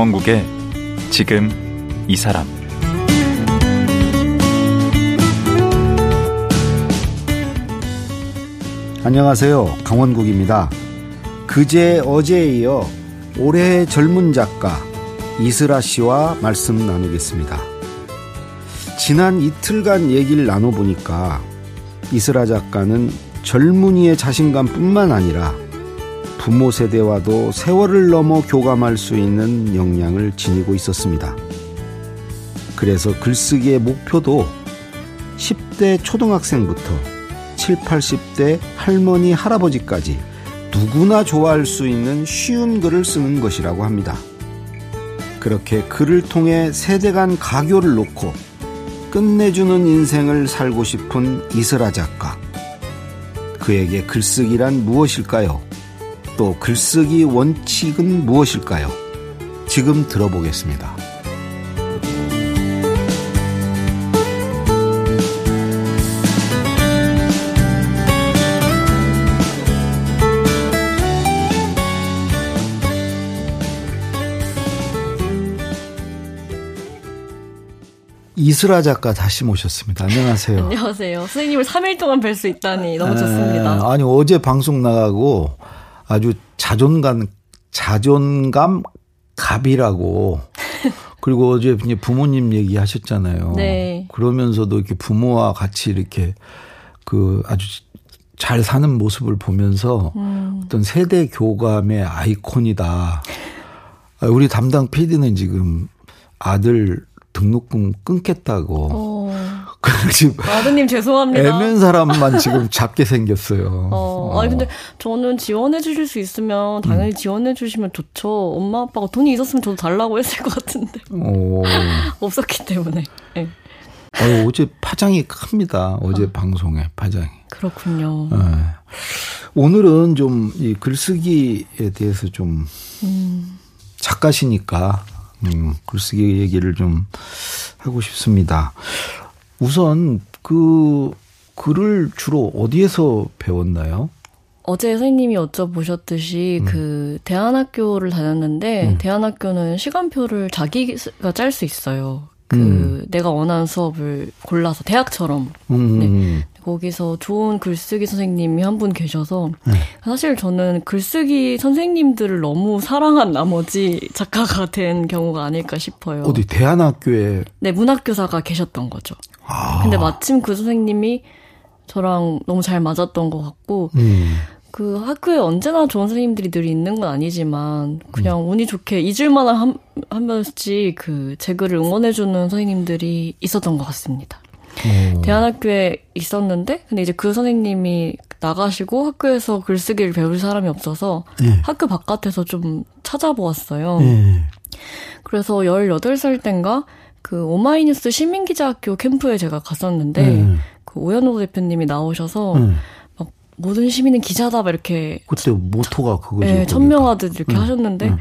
강원국의 지금 이 사람 안녕하세요. 강원국입니다. 그제 어제에 이어 올해의 젊은 작가 이슬아 씨와 말씀 나누겠습니다. 지난 이틀간 얘기를 나눠보니까 이슬아 작가는 젊은이의 자신감뿐만 아니라 부모 세대와도 세월을 넘어 교감할 수 있는 역량을 지니고 있었습니다. 그래서 글쓰기의 목표도 10대 초등학생부터 7, 80대 할머니, 할아버지까지 누구나 좋아할 수 있는 쉬운 글을 쓰는 것이라고 합니다. 그렇게 글을 통해 세대 간 가교를 놓고 끝내주는 인생을 살고 싶은 이슬아 작가. 그에게 글쓰기란 무엇일까요? 또 글쓰기 원칙은 무엇일까요? 지금 들어보겠습니다. 이슬아 작가 다시 모셨습니다. 안녕하세요. 안녕하세요. 선생님을 3일 동안 뵐 수 있다니 너무 좋습니다. 아니 어제 방송 나가고 아주 자존감 자존감 갑이라고 그리고 어제 이제 부모님 얘기하셨잖아요. 네. 그러면서도 이렇게 부모와 같이 이렇게 그 아주 잘 사는 모습을 보면서 음. 어떤 세대 교감의 아이콘이다. 우리 담당 PD는 지금 아들 등록금 끊겠다고. 어. 지금 아드님 죄송합니다. 애면 사람만 지금 잡게 생겼어요. 어, 어. 아니 근데 저는 지원해 주실 수 있으면 당연히 음. 지원해 주시면 좋죠. 엄마 아빠가 돈이 있었으면 저도 달라고 했을 것 같은데. 오. 없었기 때문에. 네. 어, 어제 파장이 큽니다. 어제 어. 방송에 파장이. 그렇군요. 네. 오늘은 좀 이 글쓰기에 대해서 좀 음. 작가시니까 음, 글쓰기 얘기를 좀 하고 싶습니다. 우선 그 글을 주로 어디에서 배웠나요? 어제 선생님이 여쭤보셨듯이 음. 그 대안학교를 다녔는데 음. 대안학교는 시간표를 자기가 짤 수 있어요. 그 음. 내가 원하는 수업을 골라서 대학처럼 음. 네. 거기서 좋은 글쓰기 선생님이 한 분 계셔서 네. 사실 저는 글쓰기 선생님들을 너무 사랑한 나머지 작가가 된 경우가 아닐까 싶어요. 어디 대안학교에 네 문학교사가 계셨던 거죠. 아. 근데 마침 그 선생님이 저랑 너무 잘 맞았던 것 같고 음. 그 학교에 언제나 좋은 선생님들이 늘 있는 건 아니지만 그냥 음. 운이 좋게 잊을만한 한, 한 번씩 그 제 글을 응원해주는 선생님들이 있었던 것 같습니다. 오. 대안학교에 있었는데 근데 이제 그 선생님이 나가시고 학교에서 글쓰기를 배울 사람이 없어서 네. 학교 바깥에서 좀 찾아보았어요. 네. 그래서 18살 땐가 그 오마이뉴스 시민기자학교 캠프에 제가 갔었는데 네. 그 오연호 대표님이 나오셔서 막 모든 시민은 기자다 막 이렇게 그때 모토가 그거죠. 네, 천명하듯 이렇게 하셨는데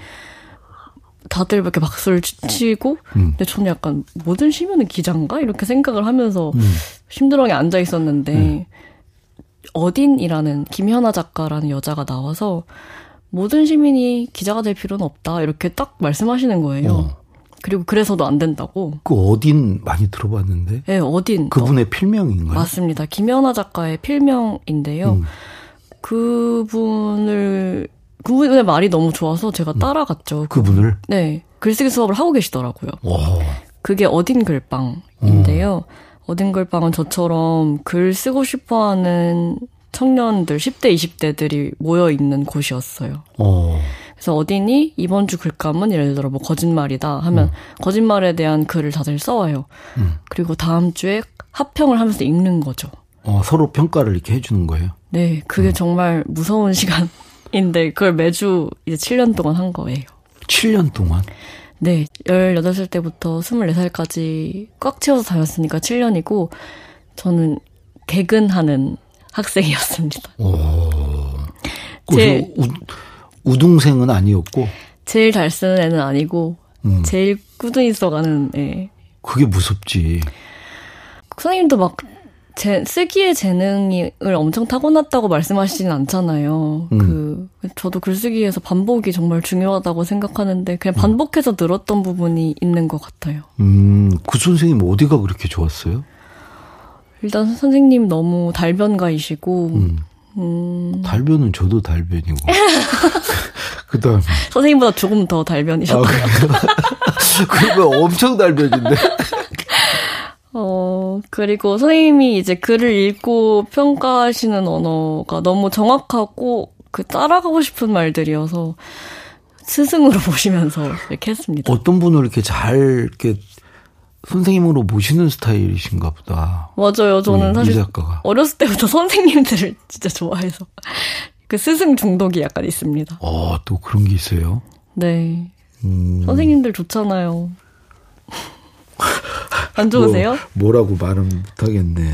다들 이렇게 박수를 치고 음. 근데 저는 약간 모든 시민은 기자인가 이렇게 생각을 하면서 음. 심드렁에 앉아 있었는데 음. 어딘이라는 김현아 작가라는 여자가 나와서 모든 시민이 기자가 될 필요는 없다 이렇게 딱 말씀하시는 거예요. 어. 그리고 그래서도 안 된다고. 그 어딘 많이 들어봤는데. 네, 어딘. 그분의 어. 필명인가요? 맞습니다. 김연아 작가의 필명인데요. 음. 그분을 그분의 말이 너무 좋아서 제가 음. 따라갔죠. 그분을? 네. 글쓰기 수업을 하고 계시더라고요. 와. 그게 어딘 글빵인데요. 음. 어딘 글빵은 저처럼 글 쓰고 싶어 하는 청년들, 10대, 20대들이 모여 있는 곳이었어요. 어. 그래서 어딘이 이번 주 글감은 예를 들어 뭐 거짓말이다 하면 음. 거짓말에 대한 글을 다들 써와요. 음. 그리고 다음 주에 합평을 하면서 읽는 거죠. 어, 서로 평가를 이렇게 해주는 거예요? 네, 그게 음. 정말 무서운 시간. 인데 그걸 매주 이제 7년 동안 한 거예요. 7년 동안? 네. 18살 때부터 24살까지 꽉 채워서 다녔으니까 7년이고 저는 개근하는 학생이었습니다. 오. 제 우, 우등생은 아니었고 제일 잘 쓰는 애는 아니고 음. 제일 꾸준히 써가는 애. 그게 무섭지. 선생님도 막 제, 쓰기의 재능을 엄청 타고났다고 말씀하시진 않잖아요. 음. 그, 저도 글쓰기에서 반복이 정말 중요하다고 생각하는데 그냥 음. 반복해서 늘었던 부분이 있는 것 같아요. 음, 그 선생님 어디가 그렇게 좋았어요? 일단 선생님 너무 달변가이시고 음. 음. 달변은 저도 달변이고. 그 다음에. 선생님보다 조금 더 달변이셨어요. 아, 그러면 엄청 달변인데. 어, 그리고 선생님이 이제 글을 읽고 평가하시는 언어가 너무 정확하고 그 따라가고 싶은 말들이어서 스승으로 보시면서 이렇게 했습니다. 어떤 분을 이렇게 잘 이렇게 선생님으로 모시는 스타일이신가 보다. 맞아요. 저는 사실 작가가. 어렸을 때부터 선생님들을 진짜 좋아해서 그 스승 중독이 약간 있습니다. 어, 또 그런 게 있어요? 네. 음. 선생님들 좋잖아요. 안 좋으세요? 뭐, 라고 말은 못하겠네.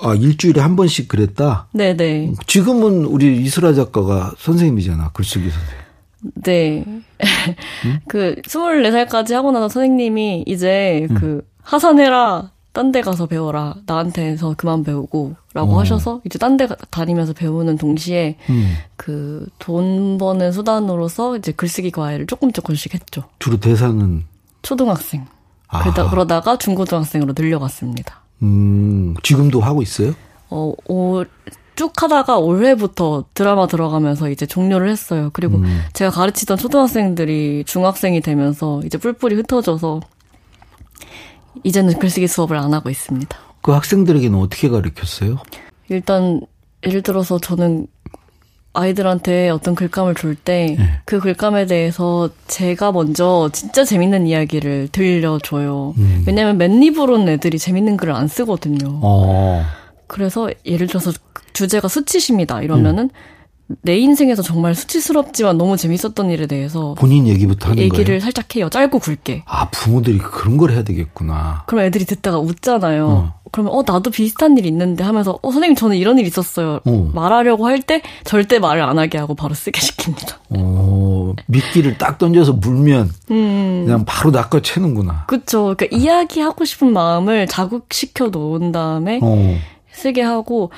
아, 일주일에 한 번씩 그랬다? 네네. 지금은 우리 이슬아 작가가 선생님이잖아, 글쓰기 선생님. 네. 음? 그 24살까지 하고 나서 선생님이 이제 음. 그 하산해라. 딴 데 가서 배워라. 나한테서 그만 배우고. 라고 어. 하셔서 이제 딴 데 다니면서 배우는 동시에 음. 그돈 버는 수단으로서 이제 글쓰기 과외를 조금 조금씩 했죠. 주로 대상은? 초등학생. 그러다, 그러다가 중고등학생으로 늘려갔습니다. 음, 지금도 하고 있어요? 어, 올, 쭉 하다가 올해부터 드라마 들어가면서 이제 종료를 했어요. 그리고 음. 제가 가르치던 초등학생들이 중학생이 되면서 이제 뿔뿔이 흩어져서 이제는 글쓰기 수업을 안 하고 있습니다. 그 학생들에게는 어떻게 가르쳤어요? 일단 예를 들어서 저는 아이들한테 어떤 글감을 줄 때그 네. 그 글감에 대해서 제가 먼저 진짜 재밌는 이야기를 들려줘요. 음. 왜냐면 맨입으로는 애들이 재밌는 글을 안 쓰거든요. 어. 그래서 예를 들어서 주제가 수치십니다. 이러면은 음. 내 인생에서 정말 수치스럽지만 너무 재밌었던 일에 대해서 본인 얘기부터 하는 얘기를 거예요? 살짝 해요. 짧고 굵게. 아 부모들이 그런 걸 해야 되겠구나. 그럼 애들이 듣다가 웃잖아요. 어. 그러면 어 나도 비슷한 일 있는데 하면서 어 선생님 저는 이런 일 있었어요. 어. 말하려고 할 때 절대 말을 안 하게 하고 바로 쓰게 시킵니다. 어 미끼를 딱 던져서 물면 음. 그냥 바로 낚아채는구나. 그렇죠. 그러니까 이야기하고 싶은 마음을 자극시켜 놓은 다음에 어. 쓰게 하고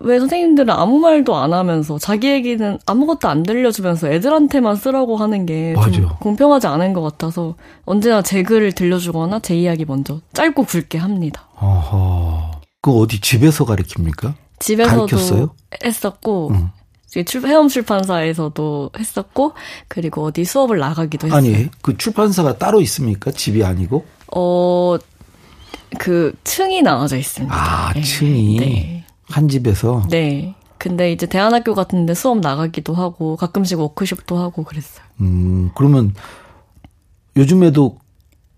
왜 선생님들은 아무 말도 안 하면서 자기 얘기는 아무것도 안 들려주면서 애들한테만 쓰라고 하는 게 좀 공평하지 않은 것 같아서 언제나 제 글을 들려주거나 제 이야기 먼저 짧고 굵게 합니다. 어허. 그 어디 집에서 가르칩니까? 집에서도 가르쳤어요? 했었고 응. 출, 해엄 출판사에서도 했었고 그리고 어디 수업을 나가기도 했어요. 아니 그 출판사가 따로 있습니까? 집이 아니고? 어. 그 층이 나눠져 있습니다. 아, 네. 층이. 네. 한 집에서? 네. 근데 이제 대안학교 같은 데 수업 나가기도 하고 가끔씩 워크숍도 하고 그랬어요. 음, 그러면 요즘에도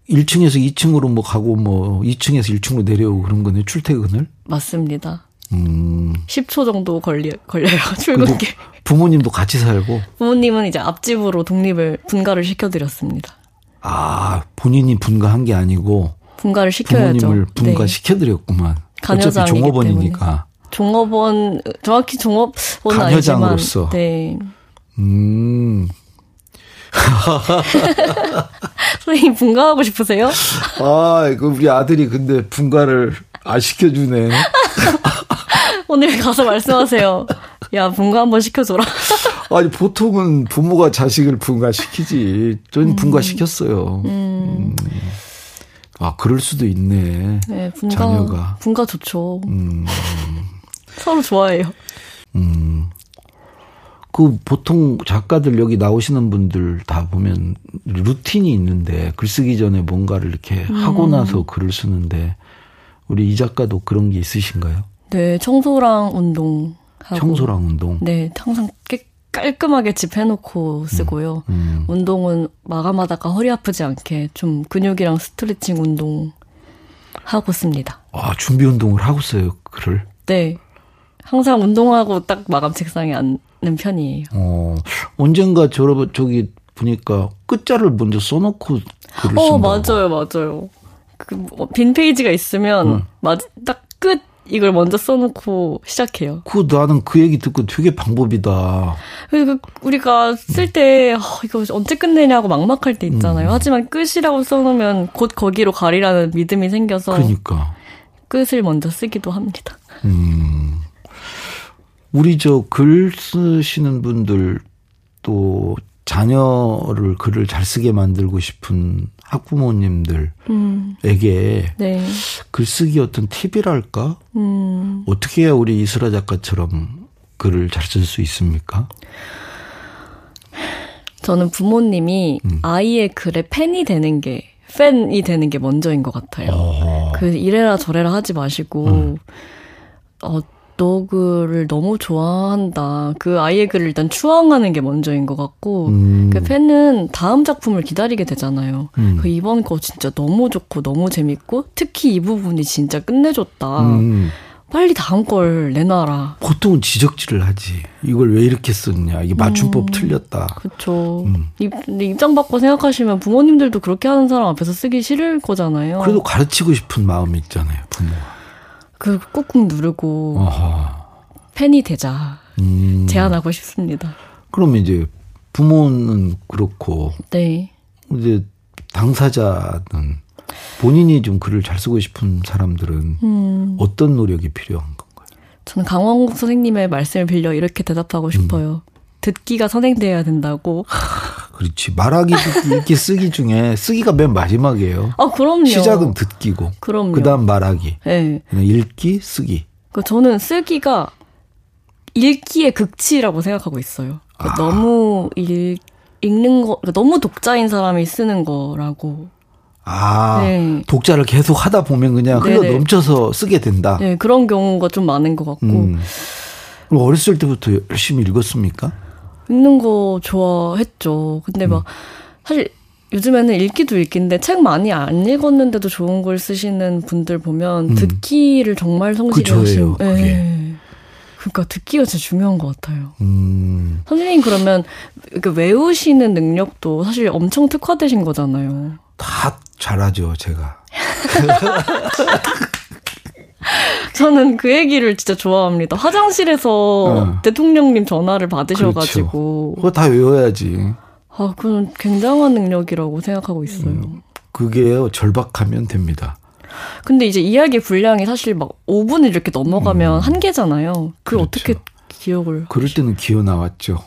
1층에서 2층으로 뭐 가고 뭐 2층에서 1층으로 내려오고 그런 거네, 출퇴근을? 맞습니다. 음. 10초 정도 걸리, 걸려요, 출근길. 부모님도 같이 살고? 부모님은 이제 앞집으로 독립을, 분가를 시켜드렸습니다. 아, 본인이 분가한 게 아니고? 분가를 시켜야죠. 부모님을 분가시켜드렸구만. 네. 어차피 종업원이니까. 종업원 정확히 종업원은 아니지만 네. 음. 선생님 분가하고 싶으세요? 아, 이거 우리 아들이 근데 분가를 안 시켜주네. 오늘 가서 말씀하세요. 야, 분가 한번 시켜줘라. 아니, 보통은 부모가 자식을 분가시키지. 전 음. 분가시켰어요. 음. 음. 아, 그럴 수도 있네. 네, 분가, 자녀가. 분가 좋죠. 음. 서로 좋아해요. 음. 그 보통 작가들 여기 나오시는 분들 다 보면 루틴이 있는데 글 쓰기 전에 뭔가를 이렇게 음. 하고 나서 글을 쓰는데 우리 이 작가도 그런 게 있으신가요? 네, 청소랑 운동. 청소랑 운동. 네, 항상 깨, 깔끔하게 집 해놓고 쓰고요. 음, 음. 운동은 마감하다가 허리 아프지 않게 좀 근육이랑 스트레칭 운동 하고 씁니다. 아, 준비 운동을 하고 써요, 글을? 네. 항상 운동하고 딱 마감 책상에 앉는 편이에요. 어, 언젠가 저, 저기 보니까 끝자를 먼저 써놓고 글을 어, 맞아요, 맞아요. 그빈 뭐 페이지가 있으면 응. 맞, 딱 끝 이걸 먼저 써놓고 시작해요. 그 나는 그 얘기 듣고 되게 방법이다. 그리고 우리가 쓸때 어, 이거 언제 끝내냐고 막막할 때 있잖아요. 음. 하지만 끝이라고 써놓으면 곧 거기로 가리라는 믿음이 생겨서. 그러니까. 끝을 먼저 쓰기도 합니다. 음. 우리 저 글 쓰시는 분들 또 자녀를 글을 잘 쓰게 만들고 싶은 학부모님들에게 음. 네. 글쓰기 어떤 팁이랄까? 음. 어떻게 해야 우리 이슬아 작가처럼 글을 잘 쓸 수 있습니까? 저는 부모님이 음. 아이의 글에 팬이 되는 게 팬이 되는 게 먼저인 것 같아요. 어. 그 이래라 저래라 하지 마시고 음. 어, 너 글을 너무 좋아한다. 그 아이의 글을 일단 추앙하는 게 먼저인 것 같고, 음. 그 팬은 다음 작품을 기다리게 되잖아요. 음. 그 이번 거 진짜 너무 좋고 너무 재밌고, 특히 이 부분이 진짜 끝내줬다. 음. 빨리 다음 걸 내놔라. 보통은 지적질을 하지. 이걸 왜 이렇게 썼냐. 이게 맞춤법 음, 틀렸다. 그렇죠. 음. 입장 바꿔 생각하시면 부모님들도 그렇게 하는 사람 앞에서 쓰기 싫을 거잖아요. 그래도 가르치고 싶은 마음이 있잖아요. 부모가. 그 꾹꾹 누르고 어허. 팬이 되자 음. 제안하고 싶습니다. 그러면 이제 부모는 그렇고 네. 이제 당사자는 본인이 좀 글을 잘 쓰고 싶은 사람들은 음. 어떤 노력이 필요한 건가요? 저는 강원국 선생님의 말씀을 빌려 이렇게 대답하고 싶어요. 음. 듣기가 선행돼야 된다고. 그렇지. 말하기, 읽기, 쓰기 중에 쓰기가 맨 마지막이에요. 아, 그럼요. 시작은 듣기고. 그럼요. 그 다음 말하기. 네. 읽기, 쓰기. 그 저는 쓰기가 읽기의 극치라고 생각하고 있어요. 그러니까 아. 너무 읽, 읽는 거, 그러니까 너무 독자인 사람이 쓰는 거라고. 아, 네. 독자를 계속 하다 보면 그냥 흘러 네네. 넘쳐서 쓰게 된다. 네, 그런 경우가 좀 많은 것 같고. 음. 어렸을 때부터 열심히 읽었습니까? 읽는 거 좋아했죠. 근데 막 음. 사실 요즘에는 읽기도 읽기인데 책 많이 안 읽었는데도 좋은 걸 쓰시는 분들 보면 음. 듣기를 정말 성실히 하시고. 네. 그러니까 듣기가 진짜 중요한 것 같아요. 음. 선생님 그러면 외우시는 능력도 사실 엄청 특화되신 거잖아요. 다 잘하죠, 제가. 저는 그 얘기를 진짜 좋아합니다. 화장실에서 어. 대통령님 전화를 받으셔가지고. 그렇죠. 그거 다 외워야지. 아, 그건 굉장한 능력이라고 생각하고 있어요. 음, 그게요, 절박하면 됩니다. 근데 이제 이야기 분량이 사실 막 5분을 이렇게 넘어가면 음. 한계잖아요. 그걸 그렇죠. 어떻게 기억을. 그럴 때는 기어 나왔죠.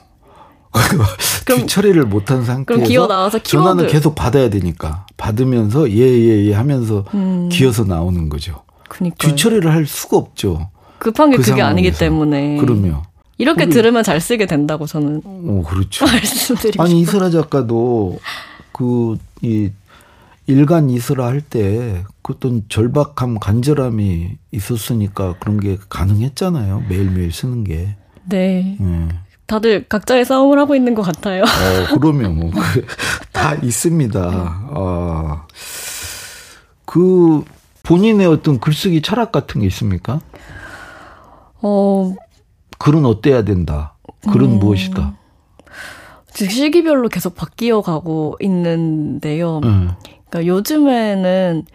그럼 처리를 못한 상태에서 기어 나와서 전화는 계속 받아야 되니까 받으면서 예예예 예, 예 하면서 음. 기어서 나오는 거죠. 그니까 뒤처리를 할 수가 없죠. 급한 게 그 그게 아니기 때문에. 그러면 이렇게 우리, 들으면 잘 쓰게 된다고 저는. 어, 그렇죠. 말씀드리고 아니 이슬아 작가도 그 이 일간 이슬아 할 때 그 어떤 절박함, 간절함이 있었으니까 그런 게 가능했잖아요. 매일매일 쓰는 게. 네. 네. 다들 각자의 싸움을 하고 있는 것 같아요. 어, 그러면 뭐, 다 있습니다. 아, 그, 본인의 어떤 글쓰기 철학 같은 게 있습니까? 어. 글은 어때야 된다. 글은 음, 무엇이다. 시기별로 계속 바뀌어 가고 있는데요. 음. 그러니까 요즘에는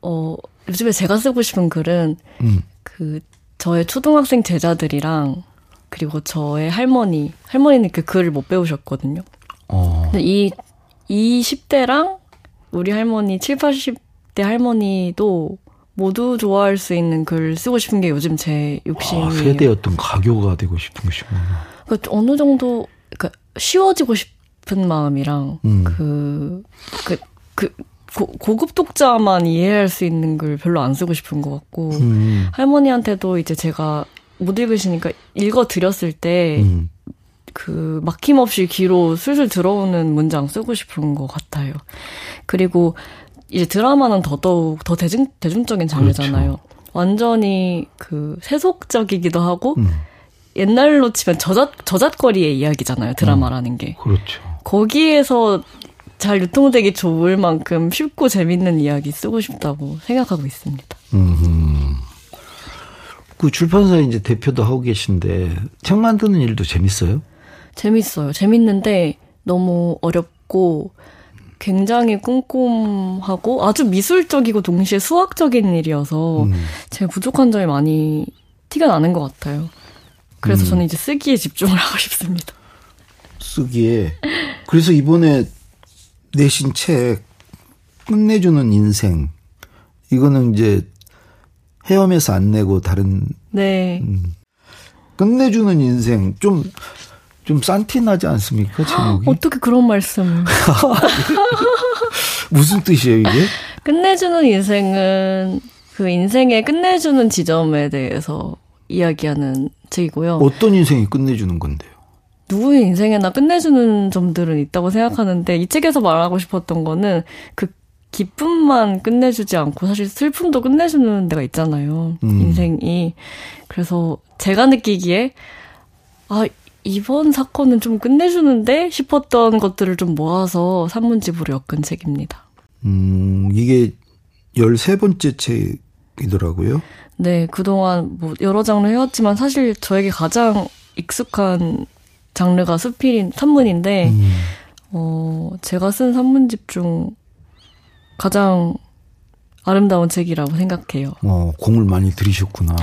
어 요즘에 제가 쓰고 싶은 글은 음. 그 저의 초등학생 제자들이랑 그리고 저의 할머니 할머니는 그 글을 못 배우셨거든요. 어. 근데 이, 이 10대랑 우리 할머니 7, 80 그때 할머니도 모두 좋아할 수 있는 글 쓰고 싶은 게 요즘 제 욕심이에요. 아, 세대 어떤 가교가 되고 싶은 것이구나. 그러니까 어느 정도 그러니까 쉬워지고 싶은 마음이랑 음. 그, 그, 그 고, 고급 독자만 이해할 수 있는 글 별로 안 쓰고 싶은 것 같고 음. 할머니한테도 이제 제가 못 읽으시니까 읽어 드렸을 때. 음. 그 막힘없이 귀로 술술 들어오는 문장 쓰고 싶은 것 같아요. 그리고 이제 드라마는 더더욱 더 대중, 대중적인 장르잖아요. 그렇죠. 완전히 그 세속적이기도 하고, 음. 옛날로 치면 저잣, 저잣거리의 이야기잖아요. 드라마라는 게. 음, 그렇죠. 거기에서 잘 유통되기 좋을 만큼 쉽고 재밌는 이야기 쓰고 싶다고 생각하고 있습니다. 음. 그 출판사 이제 대표도 하고 계신데 책 만드는 일도 재밌어요? 재밌어요. 재밌는데 너무 어렵고 굉장히 꼼꼼하고 아주 미술적이고 동시에 수학적인 일이어서 음. 제가 부족한 점이 많이 티가 나는 것 같아요. 그래서 음. 저는 이제 쓰기에 집중을 하고 싶습니다. 쓰기에. 그래서 이번에 내신 책 끝내주는 인생 이거는 이제 헤엄에서 안 내고 다른 네. 음. 끝내주는 인생 좀 좀 산티나지 않습니까 제목이? 어떻게 그런 말씀을? 무슨 뜻이에요 이게? 끝내주는 인생은 그 인생의 끝내주는 지점에 대해서 이야기하는 책이고요. 어떤 인생이 끝내주는 건데요? 누구의 인생에나 끝내주는 점들은 있다고 생각하는데 이 책에서 말하고 싶었던 거는 그 기쁨만 끝내주지 않고 사실 슬픔도 끝내주는 데가 있잖아요. 음. 인생이. 그래서 제가 느끼기에 아 이번 사건은 좀 끝내주는데 싶었던 것들을 좀 모아서 산문집으로 엮은 책입니다. 음, 이게 13번째 책이더라고요. 네, 그동안 뭐 여러 장르 해왔지만 사실 저에게 가장 익숙한 장르가 수필인 산문인데, 음. 어, 제가 쓴 산문집 중 가장 아름다운 책이라고 생각해요. 어, 공을 많이 들이셨구나.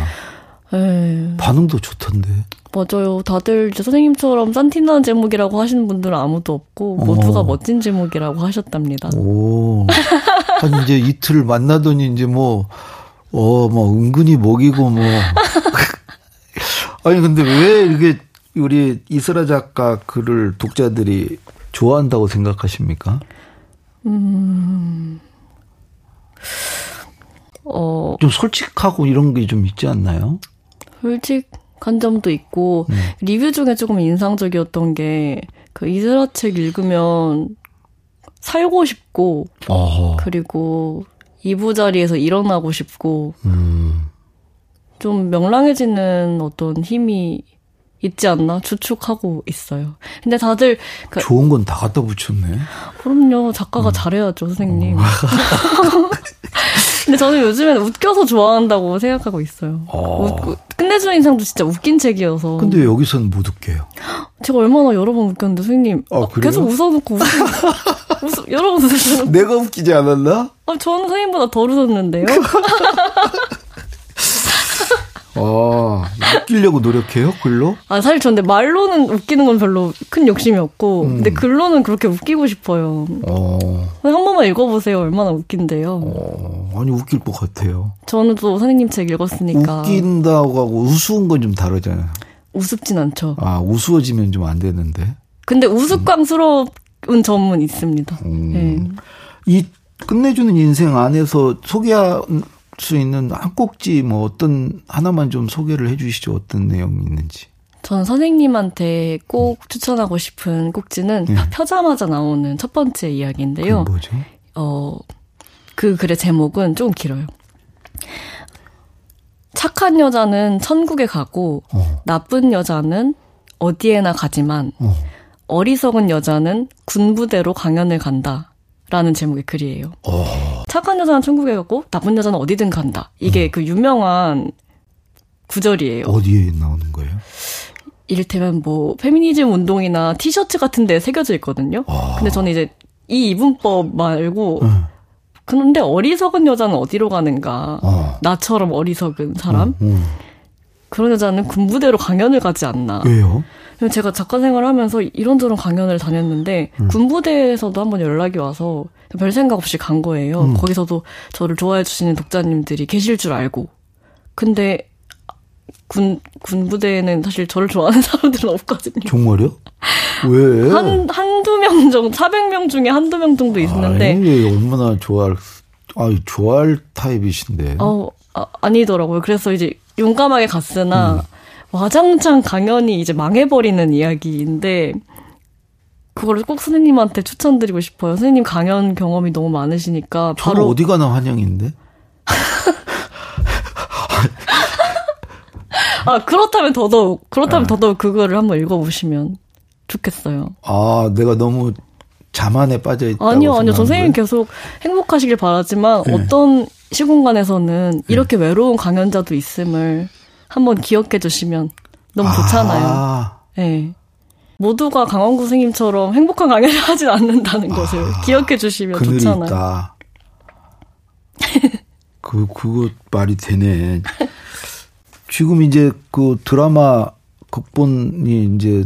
네. 반응도 좋던데. 맞아요. 다들 이제 선생님처럼 산티나 제목이라고 하시는 분들은 아무도 없고 모두가 어. 멋진 제목이라고 하셨답니다. 오. 한 이제 이틀 만나더니 이제 뭐, 어, 뭐 은근히 먹이고 뭐. 아니 근데 왜 이렇게 우리 이스라 작가 글을 독자들이 좋아한다고 생각하십니까? 음. 어. 좀 솔직하고 이런 게 좀 있지 않나요? 솔직 한 점도 있고, 음. 리뷰 중에 조금 인상적이었던 게, 그 이스라 책 읽으면 살고 싶고, 어허. 그리고 이부 자리에서 일어나고 싶고, 음. 좀 명랑해지는 어떤 힘이 있지 않나 추측하고 있어요. 근데 다들 그, 좋은 건 다 갖다 붙였네. 그럼요. 작가가 음. 잘해야죠, 선생님. 어. 근데 저는 요즘엔 웃겨서 좋아한다고 생각하고 있어요. 어. 웃, 끝내주는 인상도 진짜 웃긴 책이어서. 근데 여기서는 못 웃겨요. 제가 얼마나 여러 번 웃겼는데, 선생님. 아, 계속 웃어놓고 웃, 웃, 여러 번 웃으셨는데. 내가 웃기지 않았나? 아, 저는 선생님보다 덜 웃었는데요. 아, 웃기려고 노력해요? 글로? 아, 사실 저 근데 말로는 웃기는 건 별로 큰 욕심이 없고, 음. 근데 글로는 그렇게 웃기고 싶어요. 어. 한 번만 읽어보세요. 얼마나 웃긴데요. 어, 아니, 웃길 것 같아요. 저는 또 선생님 책 읽었으니까. 웃긴다고 하고 우스운 건 좀 다르잖아요. 우습진 않죠. 아, 우스워지면 좀 안 되는데. 근데 우스꽝스러운 음. 점은 있습니다. 음. 네. 이 끝내주는 인생 안에서 소개한 수 있는 한 꼭지 뭐 어떤 하나만 좀 소개를 해 주시죠. 어떤 내용이 있는지. 전 선생님한테 꼭 음. 추천하고 싶은 꼭지는 네. 펴자마자 나오는 첫 번째 이야기인데요. 뭐죠? 어, 그 글의 제목은 조금 길어요. 착한 여자는 천국에 가고 어. 나쁜 여자는 어디에나 가지만 어. 어리석은 여자는 군부대로 강연을 간다. 라는 제목의 글이에요. 어. 착한 여자는 천국에 가고 나쁜 여자는 어디든 간다. 이게 어. 그 유명한 구절이에요. 어디에 나오는 거예요? 이를테면 뭐 페미니즘 운동이나 티셔츠 같은 데 새겨져 있거든요. 아. 근데 저는 이제 이 이분법 말고 응. 그런데 어리석은 여자는 어디로 가는가? 어. 나처럼 어리석은 사람? 응, 응. 그런 여자는 군부대로 강연을 가지 않나. 왜요? 제가 작가 생활을 하면서 이런저런 강연을 다녔는데 음. 군부대에서도 한번 연락이 와서 별 생각 없이 간 거예요. 음. 거기서도 저를 좋아해 주시는 독자님들이 계실 줄 알고. 근데 군 군부대에는 사실 저를 좋아하는 사람들은 없거든요. 정말요? 왜? 한 한두 명 정도 400명 중에 한두 명 정도 있는데 아, 얼마나 좋아할 아, 좋아할 타입이신데. 어, 아, 아니더라고요. 그래서 이제 용감하게 갔으나 음. 와장창 강연이 이제 망해버리는 이야기인데 그거를 꼭 선생님한테 추천드리고 싶어요. 선생님 강연 경험이 너무 많으시니까 바로 어디 가나 환영인데. 아 그렇다면 더더욱 그렇다면 네. 더더욱 그거를 한번 읽어보시면 좋겠어요. 아 내가 너무 자만에 빠져 있다. 아니요 아니요 선생님 계속 행복하시길 바라지만 네. 어떤 시공간에서는 네. 이렇게 외로운 강연자도 있음을 한번 기억해 주시면 너무 좋잖아요. 아. 네. 모두가 강원구 선생님처럼 행복한 강연을 하진 않는다는 것을 아. 기억해 주시면 좋잖아요. 있다. 그, 그거 말이 되네. 지금 이제 그 드라마 극본이 이제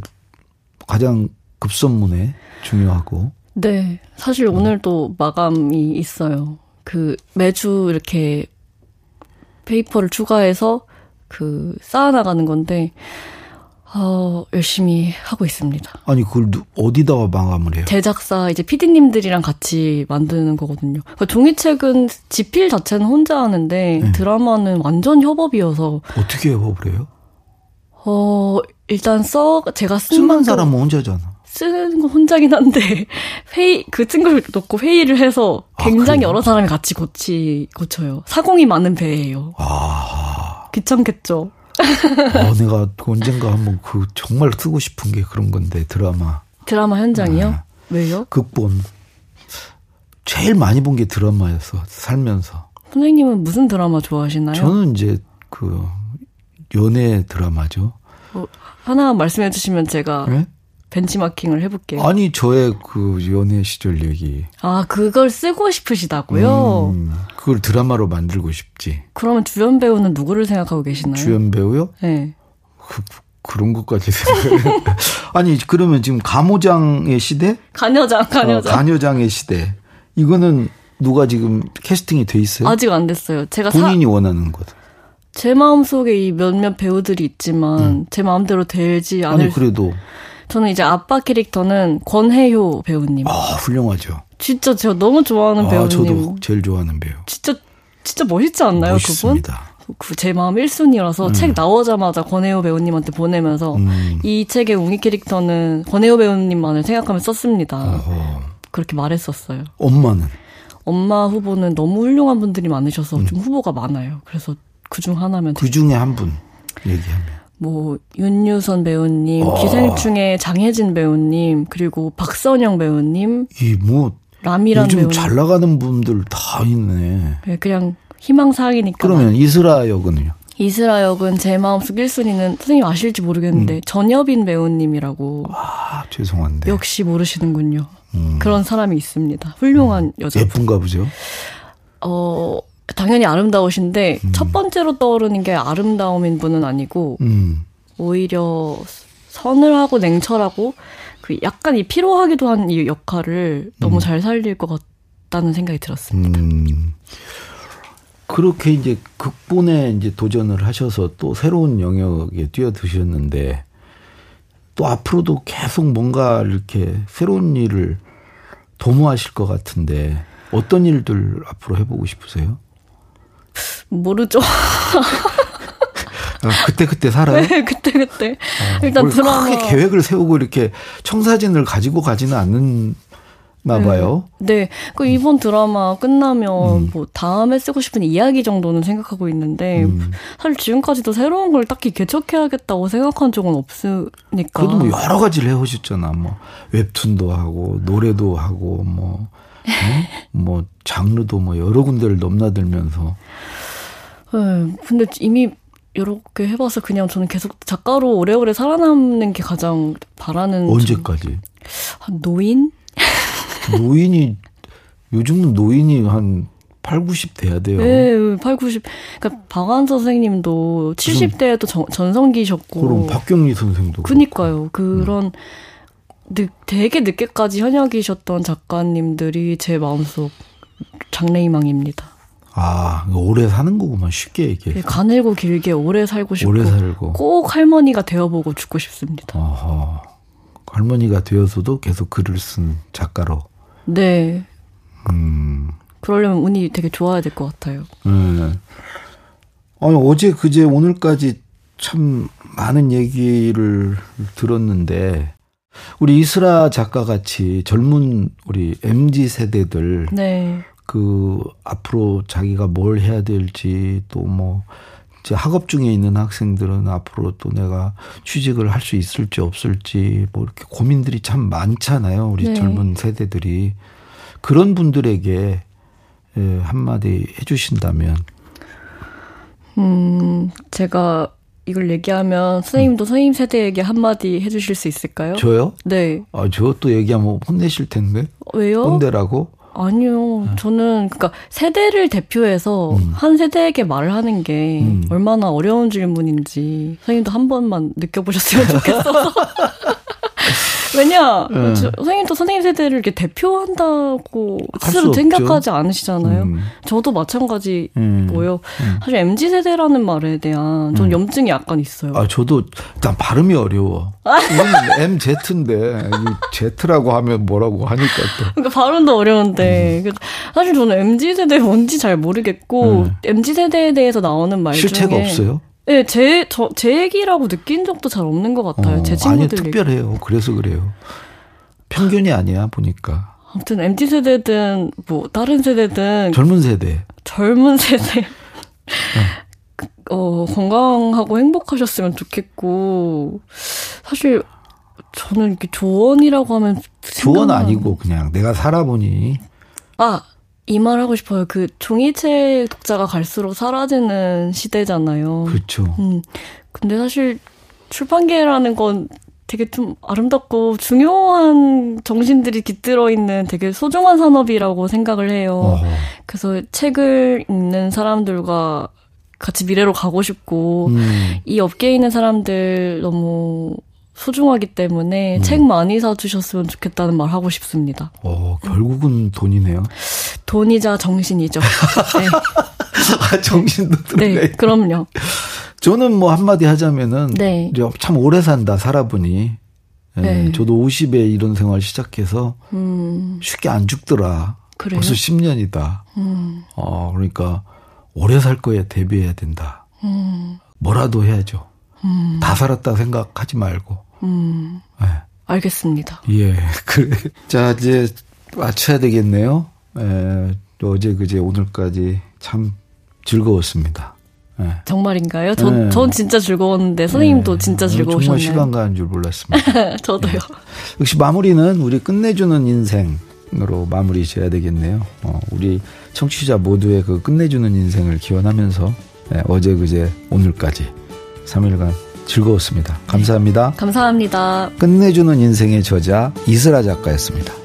가장 급선무네. 중요하고. 네. 사실 음. 오늘도 마감이 있어요. 그 매주 이렇게 페이퍼를 추가해서 그 쌓아나가는 건데 어, 열심히 하고 있습니다. 아니, 그걸 어디다가 마감을 해요? 제작사, 이제 PD님들이랑 같이 만드는 거거든요. 그러니까 종이책은 지필 자체는 혼자 하는데 네. 드라마는 완전 협업이어서. 어떻게 협업을 해요? 어, 일단 써, 제가 쓴. 수만 사람은 혼자잖아. 쓰는 건 혼자긴 한데, 회의, 그 친구를 놓고 회의를 해서 아, 굉장히 아, 여러 사람이 같이 고치, 고쳐요. 사공이 많은 배예요. 아. 귀찮겠죠. 어, 내가 언젠가 한번 그 정말 쓰고 싶은 게 그런 건데 드라마. 드라마 현장이요? 네. 왜요? 극본. 제일 많이 본 게 드라마였어 살면서. 선생님은 무슨 드라마 좋아하시나요? 저는 이제 그 연애 드라마죠. 어, 하나 말씀해 주시면 제가 네? 벤치마킹을 해볼게요. 아니 저의 그 연애 시절 얘기. 아 그걸 쓰고 싶으시다고요? 음, 그걸 드라마로 만들고 싶지. 그러면 주연 배우는 누구를 생각하고 계시나요? 주연 배우요? 네. 그, 그런 것까지 생각. 아니 그러면 지금 가모장의 시대? 가녀장, 가녀장. 어, 가녀장의 시대. 이거는 누가 지금 캐스팅이 돼 있어요? 아직 안 됐어요. 제가 본인이 사... 원하는 것. 제 마음 속에 이 몇몇 배우들이 있지만 음. 제 마음대로 되지 않을 아니 그래도 저는 이제 아빠 캐릭터는 권혜효 배우님. 아, 훌륭하죠. 진짜 제가 너무 좋아하는 아, 배우님. 저도 제일 좋아하는 배우. 진짜 진짜 멋있지 않나요, 멋있습니다. 그분? 그제 마음 1순위라서 음. 책 나오자마자 권혜호 배우님한테 보내면서 음. 이 책의 웅이 캐릭터는 권혜호 배우님만을 생각하며 썼습니다. 어허. 그렇게 말했었어요. 엄마는? 엄마 후보는 너무 훌륭한 분들이 많으셔서 음. 좀 후보가 많아요. 그래서 그 중 하나면 그 중에 한 분 얘기하면 뭐 윤유선 배우님, 아. 기생충의 장혜진 배우님, 그리고 박선영 배우님, 이뭐 라미란 요즘 배우님. 잘 나가는 분들 다 있네. 네, 그냥 희망 사항이니까. 그러면 이스라 역은요? 이스라 역은 제 마음속 1순위는 선생님 아실지 모르겠는데 음. 전여빈 배우님이라고. 아 죄송한데. 역시 모르시는군요. 음. 그런 사람이 있습니다. 훌륭한 음. 여자. 예쁜가 보죠? 어 당연히 아름다우신데 음. 첫 번째로 떠오르는 게 아름다움인 분은 아니고 음. 오히려 서늘하고 냉철하고 그 약간 이 피로하기도 한 이 역할을 너무 음. 잘 살릴 것 같다는 생각이 들었습니다. 음. 그렇게 이제 극본에 이제 도전을 하셔서 또 새로운 영역에 뛰어드셨는데 또 앞으로도 계속 뭔가 이렇게 새로운 일을 도모하실 것 같은데 어떤 일들 앞으로 해보고 싶으세요? 모르죠. 아, 그때 그때 살아요? 네, 그때 그때. 어, 일단 드라마 크게 계획을 세우고 이렇게 청사진을 가지고 가지는 않는 나 봐요. 네. 네. 그 이번 드라마 끝나면 음. 뭐 다음에 쓰고 싶은 이야기 정도는 생각하고 있는데 음. 사실 지금까지도 새로운 걸 딱히 개척해야겠다고 생각한 적은 없으니까. 그래도 뭐 여러 가지를 해 오셨잖아. 뭐 웹툰도 하고 노래도 하고 뭐 어? 뭐 장르도 뭐 여러 군데를 넘나들면서. 네, 근데 이미 이렇게 해봐서 그냥 저는 계속 작가로 오래오래 살아남는 게 가장 바라는. 언제까지? 한 노인? 노인이 요즘은 노인이 한 8, 90 돼야 돼요. 네, 8, 90. 그러니까 박완 선생님도 70대에도 전, 전성기셨고. 그럼 박경리 선생도. 그니까요. 그런 음. 늦, 되게 늦게까지 현역이셨던 작가님들이 제 마음속 장래희망입니다. 아, 오래 사는 거구만 쉽게 얘기해. 네, 가늘고 길게 오래 살고 싶고 오래 살고 꼭 할머니가 되어보고 죽고 싶습니다. 어허. 할머니가 되어서도 계속 글을 쓴 작가로. 네. 음. 그러려면 운이 되게 좋아야 될 것 같아요. 네. 아니 어제 그제 오늘까지 참 많은 얘기를 들었는데 우리 이스라 작가 같이 젊은 우리 MZ 세대들 네. 그 앞으로 자기가 뭘 해야 될지 또뭐 이제 학업 중에 있는 학생들은 앞으로 또 내가 취직을 할 수 있을지 없을지 뭐 이렇게 고민들이 참 많잖아요. 우리 네. 젊은 세대들이 그런 분들에게 예, 한마디 해주신다면. 음, 제가 이걸 얘기하면 선생님도 음. 선생님 세대에게 한마디 해주실 수 있을까요? 저요? 네. 아, 저 또 얘기하면 혼내실 텐데. 왜요? 혼내라고? 아니요. 네. 저는 그러니까 세대를 대표해서 음. 한 세대에게 말을 하는 게 음. 얼마나 어려운 질문인지 선생님도 한 번만 느껴보셨으면 좋겠어서. 왜냐, 네. 선생님도 선생님 세대를 이렇게 대표한다고 스스로 생각하지 않으시잖아요. 음. 저도 마찬가지고요. 음. 음. 사실 MZ 세대라는 말에 대한 전 음. 염증이 약간 있어요. 아, 저도 일단 발음이 어려워. MZ인데 Z라고 하면 뭐라고 하니까 또. 그러니까 발음도 어려운데 음. 사실 저는 MZ 세대 뭔지 잘 모르겠고 MZ 음. 세대에 대해서 나오는 말 실체가 중에 없어요? 네, 제, 저, 제 얘기라고 느낀 적도 잘 없는 것 같아요. 어, 제 친구들. 아니, 특별해요. 그래서 그래요. 평균이 아니야, 보니까. 아무튼, MT 세대든, 뭐, 다른 세대든. 젊은 세대. 젊은 세대. 어. 어, 건강하고 행복하셨으면 좋겠고, 사실, 저는 이렇게 조언이라고 하면. 조언 아니고, 그냥 내가 살아보니. 아, 이 말 하고 싶어요. 그 종이책 독자가 갈수록 사라지는 시대잖아요. 그렇죠. 음. 근데 사실 출판계라는 건 되게 좀 아름답고 중요한 정신들이 깃들어 있는 되게 소중한 산업이라고 생각을 해요. 어허. 그래서 책을 읽는 사람들과 같이 미래로 가고 싶고 음. 이 업계에 있는 사람들 너무 소중하기 때문에 음. 책 많이 사주셨으면 좋겠다는 말 하고 싶습니다. 어, 결국은 돈이네요. 돈이자 정신이죠. 네. 아, 정신도 네, 네, 그럼요. 저는 뭐 한마디 하자면은 네. 참 오래 산다 살아보니 예, 네. 저도 50에 이런 생활 시작해서 음. 쉽게 안 죽더라. 그래요? 벌써 10년이다. 음. 어, 그러니까 오래 살 거에 대비해야 된다. 음. 뭐라도 해야죠. 음. 다 살았다 생각하지 말고. 음. 네. 알겠습니다. 예, 그래. 자, 이제 맞춰야 되겠네요. 예, 어제 그제 오늘까지 참 즐거웠습니다. 네. 정말인가요? 저, 네. 전 진짜 즐거웠는데 선생님도 네. 진짜 즐거우셨나요? 정말 시간 가는 줄 몰랐습니다. 저도요. 역시 마무리는 우리 끝내주는 인생 으로 마무리 지어야 되겠네요. 어, 우리 청취자 모두의 그 끝내주는 인생을 기원하면서 어제 그제 오늘까지 3일간 즐거웠습니다. 감사합니다. 감사합니다. 끝내주는 인생의 저자 이슬아 작가였습니다.